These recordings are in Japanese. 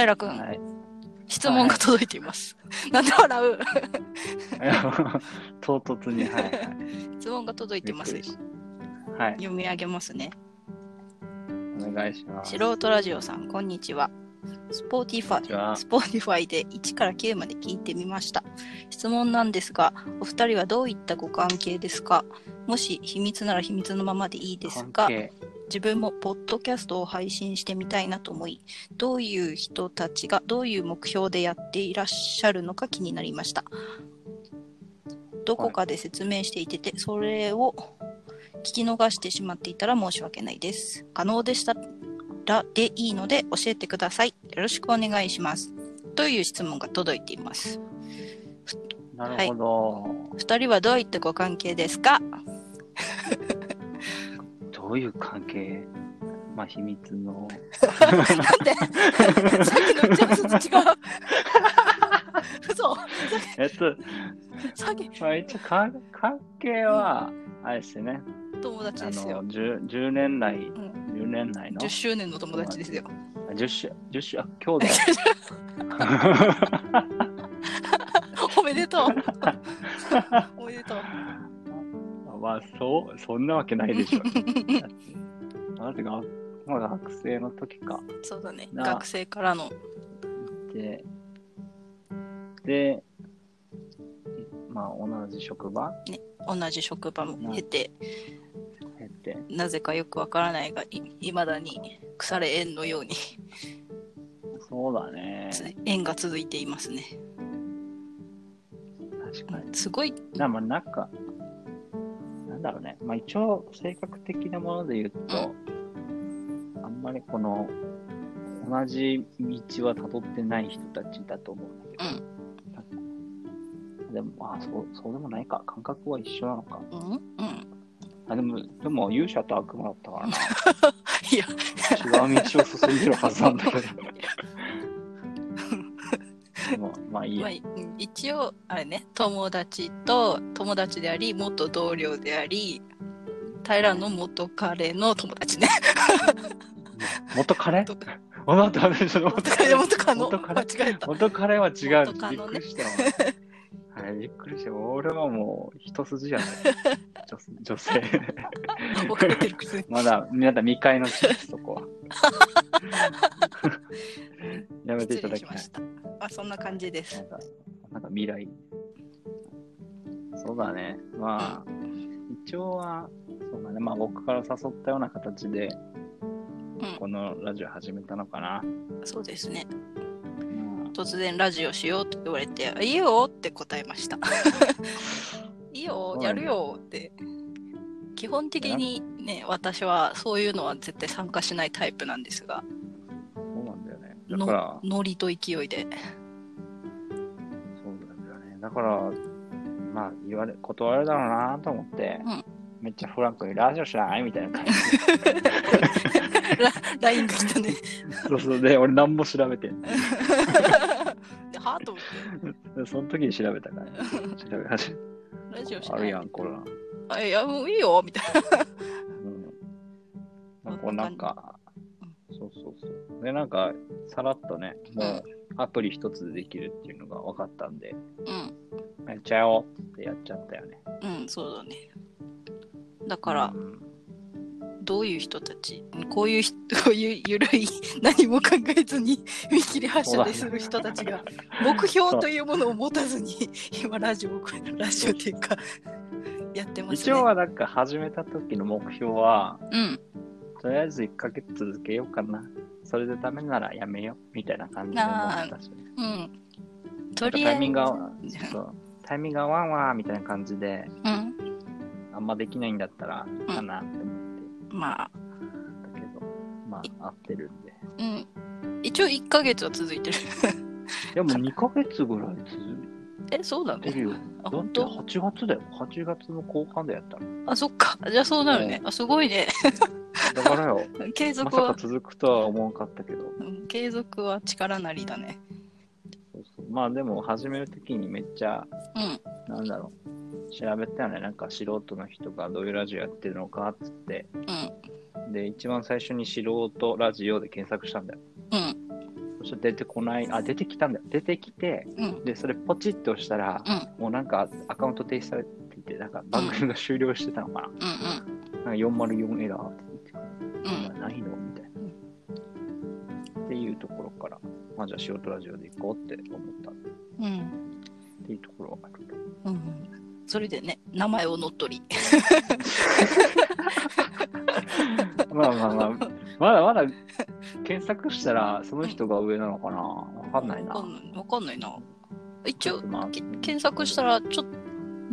平くん、はい。質問が届いています。なんで笑う？唐突に、はい、はい。質問が届いてますはい。読み上げますね。お願いします。素人ラジオさん、こんにちは。 Spotify、Spotify で1から9まで聞いてみました。質問なんですが、お二人はどういったご関係ですか？もし秘密なら秘密のままでいいですが、関係自分もポッドキャストを配信してみたいなと思い、どういう人たちがどういう目標でやっていらっしゃるのか気になりました。どこかで説明していてて、それを聞き逃してしまっていたら申し訳ないです。可能でしたらでいいので教えてください。よろしくお願いします。という質問が届いています。なるほど、二人はどういったご関係ですか？どういう関係？まあ、秘密の。なんでさっきの打ち合わせと違う。嘘えっと、さっきまあ、一応か関係は、あれですね。友達あですよの。10, 10年来、ん10年来の10周年の友達ですよ。あ10周、10周、あ、兄弟。おめでとう。おめでとう。まあ、そう、そんなわけないでしょ。だってが、まあ、学生の時か。そうだね。な学生からの。で、で、まあ、同じ職場？同じ職場も経て、て、なぜかよくわからないが、いまだに腐れ縁のようにそうだね。つ縁が続いていますね。確かに。すごい、なまあ、なんか、なんだろうね。まあ、一応、性格的なもので言うと、あんまりこの、同じ道は辿ってない人たちだと思うんだけど。でも、まあ、そう、そうでもないか。感覚は一緒なのか。うんうん。あ、でも、でも、勇者と悪魔だったからな。いや、違う道を進んでるはずなんだけど。まあいいやまあ、うん一応、あれね、友達と友達であり、元同僚であり、平の元彼の友達ね。元彼？元彼、元。元間彼？違えた。元彼は違う。元カノねびっくりしたわ。はい、びっくりした。俺はもう一筋やね。女女性。まだ、まだ未開の地です、そこは。やめてい失ただきたい。た。あ、そんな感じですな。んか、なんか未来。そうだね。まあ、一応は、そうだね。まあ僕から誘ったような形で、うんこのラジオ始めたのかな。そうですね。うん突然ラジオしようと言われて、いいよって答えました。いいよ、やるよって。基本的にね、私はそういうのは絶対参加しないタイプなんですが、そうなんだよね。だからの、ノリと勢いで。そうなんだよね。だから、まあ、言われ、断るだろうなと思って、うんめっちゃフランクにラジオしないみたいな感じ LINE が来たね。で。そうそう。で、俺何も調べてん。ではぁと思って。でその時に調べたから、調べ始めラジオしない。あるやん、これ。あいや、もういいよみたいな。うん。なんか、なんか、そうそうそう。で、なんか、さらっとね、もう、アプリ一つでできるっていうのが分かったんで、うん。やっちゃおうってやっちゃったよね。うん、そうだね。だからう、んどういう人たち、こういう人、こういうゆるい、何も考えずに 見切り発車でする人たちが、目標というものを持たずに、今ラジオを、ラジオっていうか、やってますね。一応はなんか始めた時の目標は、うん。とりあえず1ヶ月続けようかな。それでダメならやめよう。みたいな感じで思ってたし。うん。とりあえず、タイミングが、そうタイミングがワンワンみたいな感じで、うん。あんまできないんだったら、かなって思ってまあ、たけど、まあ、合ってるんで。うん。一応1ヶ月は続いてる。でも2ヶ月ぐらい続え、そうだね。いてるよ。あ、だって本当8月だよ。8月の後半でやったの。あ、そっか。じゃあそうなるね。あ、すごいね。だからよ、継ま続は、さか続くとは思わんかったけど。うん継続は力なりだね。そうそうまあでも始めるときにめっちゃ、うん。なんだろう、調べたよね。なんか素人の人がどういうラジオやってるのかっつって。うん。で、一番最初に素人ラジオで検索したんだよ。うん。そしたら出てこない、あ、出てきたんだよ。出てきて、うんで、それポチッと押したら、うんもうなんかアカウント停止されていて、なんか番組が終了してたのかな。うんなんか404エラーって言って、うんうんないの？みたいな。っていうところから、まあじゃあ仕事ラジオで行こうって思ったっうんていうところがある。うんうんそれでね名前を乗っ取り。まあまあまあ、まだまだ検索したらその人が上なのかな？わかんないな。わかんない。な一応まあ。け検索したらちょっと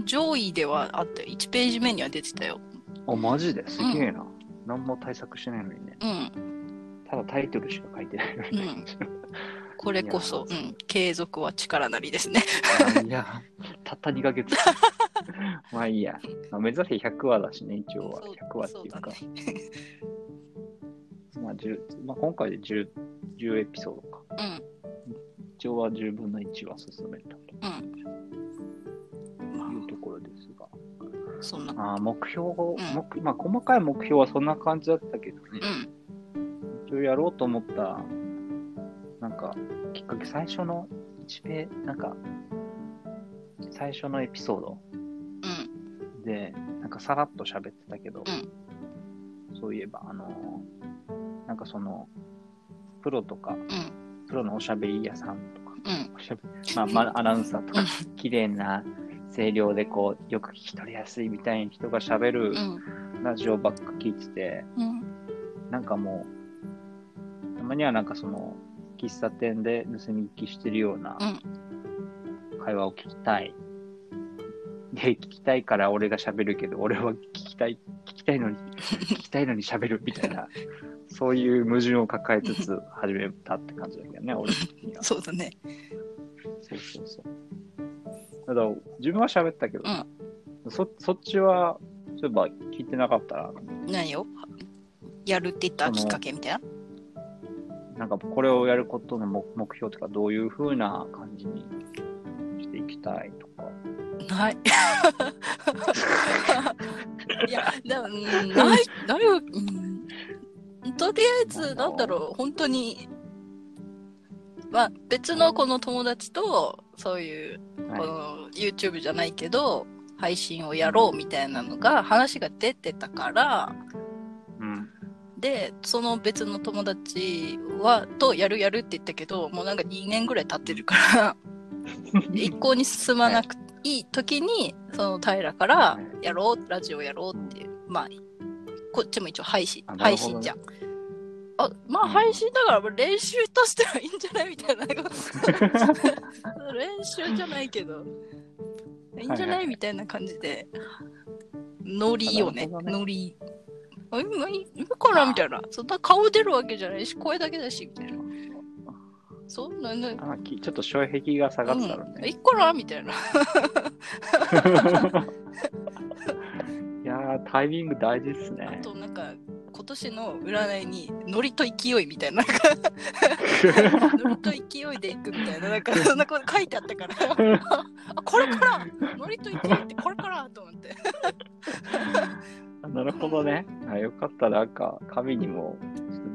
上位ではあって1ページ目には出てたよ。あ、マジで？すげえな。何も対策してないのにね。うん。ただタイトルしか書いてないのに。ね。これこそ、うん、継続は力なりですね。あいや、たった2ヶ月。まあいいや。まあ、目指せ100話だしね、一応は。そう100話っていうか。そう まあ10まあ、今回で 10, 10エピソードか。だね一応は10分の1は進めたうんうんというところですが。まあそんなあー目標を、ん目まあ、細かい目標はそんな感じだったけどね。うん一応やろうと思った、なんか、きっかけ、最初の1ペなんか、最初のエピソードうんで、なんかさらっと喋ってたけど、そういえば、あのーなんかその、プロとか、うん。プロのおしゃべり屋さんとか、うん。おしゃべまあ、まあ、アナウンサーとかう、綺麗な声量でこう、よく聞き取りやすいみたいな人が喋るうん。ラジオばっか聞いてて、うん。なんかもう、たまにはなんかその、喫茶店で盗み聞きしてるような会話を聞きたい。で、聞きたいから俺が喋るけど、俺は聞きたい、聞きたいのに、聞きたいのに喋るみたいな、そういう矛盾を抱えつつ始めたって感じだけどね、俺的には。そうだねそうそうそう。ただ、自分は喋ったけど、そそっちは、そういえば聞いてなかったな。何よやるって言ったきっかけみたいな？なんかこれをやることの目目標とか、どういう風な感じにしていきたいとか。ない。いや、でも、うんない、ないよ、うん。とりあえず、なんだろう、本当に、まあ、別のこの友達と、そういう、こはい、の YouTube じゃないけど、配信をやろうみたいなのが、話が出てたから、うん。で、その別の友達は、とやるやるって言ったけど、もうなんか2年ぐらい経ってるから、一向に進まなくていい時に、その平からは、やろう、ラジオやろうっていう、まあ、こっちも一応配信、配信じゃん。あ、まあうん配信だから練習としてはいいんじゃないみたいな。練習じゃないけど、いいんじゃはいはいはいないみたいな感じで、ノリよね、ねノリ。あ今、今からみたいな。そんな顔出るわけじゃないし、声だけだし、みたいな。そんなね、あきちょっと障壁が下がってたのうん、ね。いっからみたいな。いやー、タイミング大事っすあね。となんか、今年の占いに、ノリと勢いみたいな、なんか、ノリと勢いでいくみたいな、なんか、そんなこと書いてあったから、あ、これからノリと勢いってこれからと思って。あなるほどね。あよかった、なんか、神にも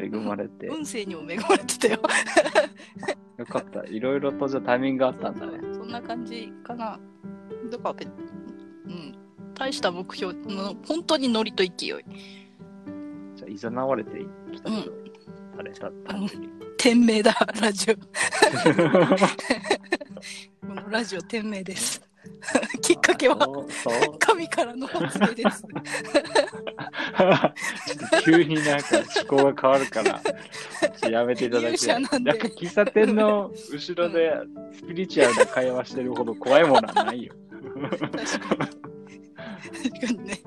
恵まれて、運勢にも恵まれてたよ。よかった。いろいろとじゃあタイミングがあったんだね。そんな感じかな。だかうん。大した目標の、本当にノリと勢い。じゃあ、いざなわれてきたけど、された。天命だ、ラジオ。このラジオ天命です。きっかけは神からの発令です。急になんか思考が変わるから、やめていただ勇きたい。者なんか喫茶店の後ろでスピリチュアルな会話してるほど怖いものはないよ。確かに。確かにね。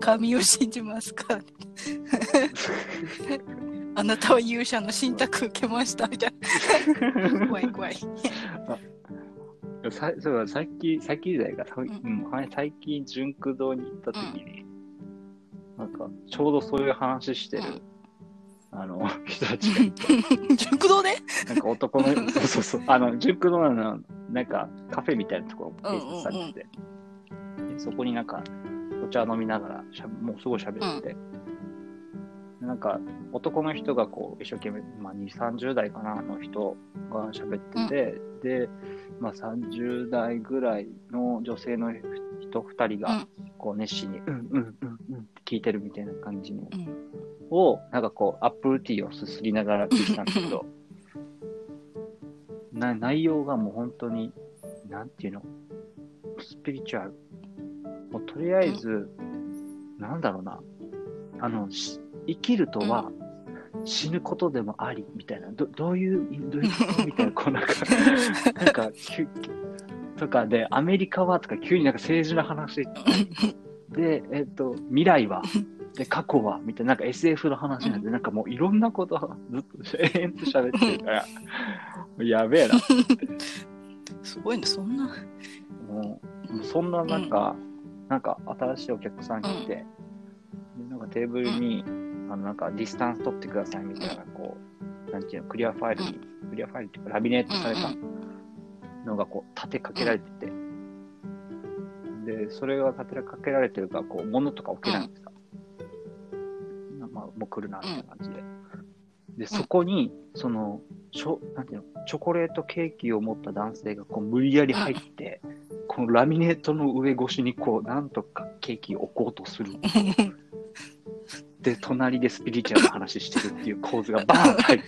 神を信じますかあなたは勇者の信託受けましたみたいな。怖い怖い。さそうだ、さっき、さっき時代が、うんはい最近、純駆堂に行った時に、なんか、ちょうどそういう話してる、あの、人たちがいて、熟堂でなんか男の、そうそうそう、あの、純駆堂の、なんか、カフェみたいなところが併設されてて、でそこになんか、お茶飲みながらしゃ、もうすごい喋ってて、なんか男の人がこう一生懸命、まあ、2、30代かな、の人が喋ってて、で、まあ、30代ぐらいの女性の人2人がこう熱心に、うんうんうん聞いてるみたいな感じの。うん。を、なんかこう、アップルティーをすすりながら聞いてたんだけど、な内容がもう本当に、なんていうの、スピリチュアル。もうとりあえず、なんだろうな、あの、し生きるとは、死ぬことでもあり、みたいな、どどういう、どういうこと？みたいな、こうなんか、なんか、とかで、アメリカはとか、急になんか政治の話で、えっと、未来は、で、過去は、みたいな、なんか SF の話になって、なんかもういろんなことをずっと永遠と喋ってるから、やべえな。すごいね、そんな。もう、もうそんな中、なんか新しいお客さん来て、でなんかテーブルに、あの、なんかディスタンス取ってくださいみたいな、こう、なんていうの、クリアファイルに、クリアファイルっていうか、ラミネートされたのがこう、立てかけられてて、で、それが立てかけられてるから、こう、物とか置けないんですさ。まあ、もう来るな、みたいな感じで。で、そこに、その、しょなんていうの、チョコレートケーキを持った男性が、こう、無理やり入って、このラミネートの上越しに、こう、なんとかケーキを置こうとする。で、隣でスピリチュアルな話してるっていう構図がバーンと入って、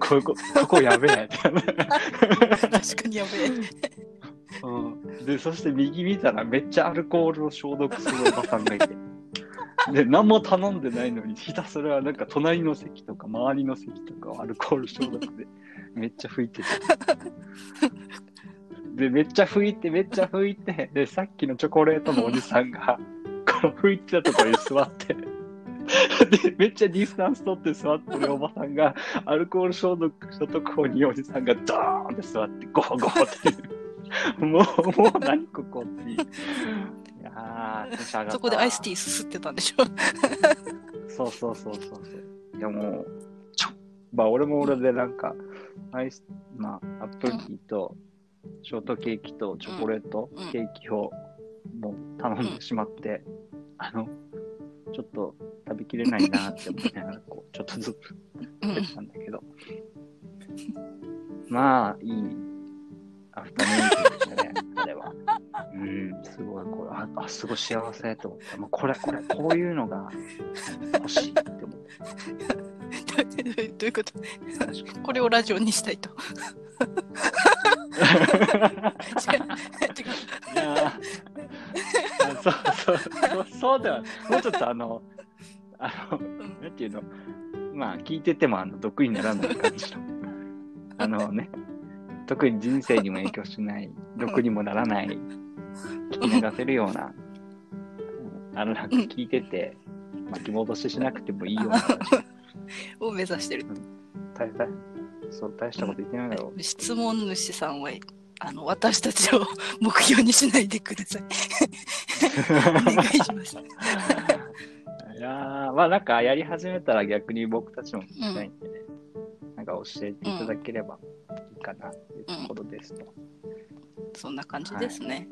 ここ、ここやべえ。確かにやべえ。うん、で、そして右見たらめっちゃアルコールを消毒するおばさんがいて。で、何も頼んでないのに、ひたすらなんか隣の席とか周りの席とかをアルコール消毒でめっちゃ拭いてて。で、めっちゃ拭いて、めっちゃ拭いて、で、さっきのチョコレートのおじさんが、この拭いてたところに座って、で、めっちゃディスタンス取って座ってるおばさんが、アルコール消毒したところにおじさんがドーンって座って、ゴーゴーって。もう、もう何ここっていう。いやー、テンション上がったそこでアイスティーすすってたんでしょ。そうそうそうそうそう。でも、ちょ、まあ俺も俺でなんか、アイス、まあ、アップルティーと、ショートケーキとチョコレートうんケーキをもう頼んでしまって、あの、ちょっと食べきれないなって思いながら、こう、ちょっとずつうん食べてたんだけど、まあ、いいアフタヌーンティーでしたね、あれは。うん、すごい、これ、あ、あすごい幸せと思って、もうこれ、これ、こういうのが欲しいって思って。どういうこと？これをラジオにしたいと。違う違ういやーそうそうそうそうではもうちょっとあのあのうんなんていうの？まあ聞いててもあの毒にならない感じのあのね特に人生にも影響しない毒にもならない聞き流せるようなうんあのなんか聞いてて巻き戻ししなくてもいいような。話を目指してる。大大そう大したこと言ってないだろう。質問主さんはあの私たちを目標にしないでください。お願いします。いやーまあなんかやり始めたら逆に僕たちも聞きたいんでね、なんか教えていただければ。いいかないうところですと。そんな感じですね。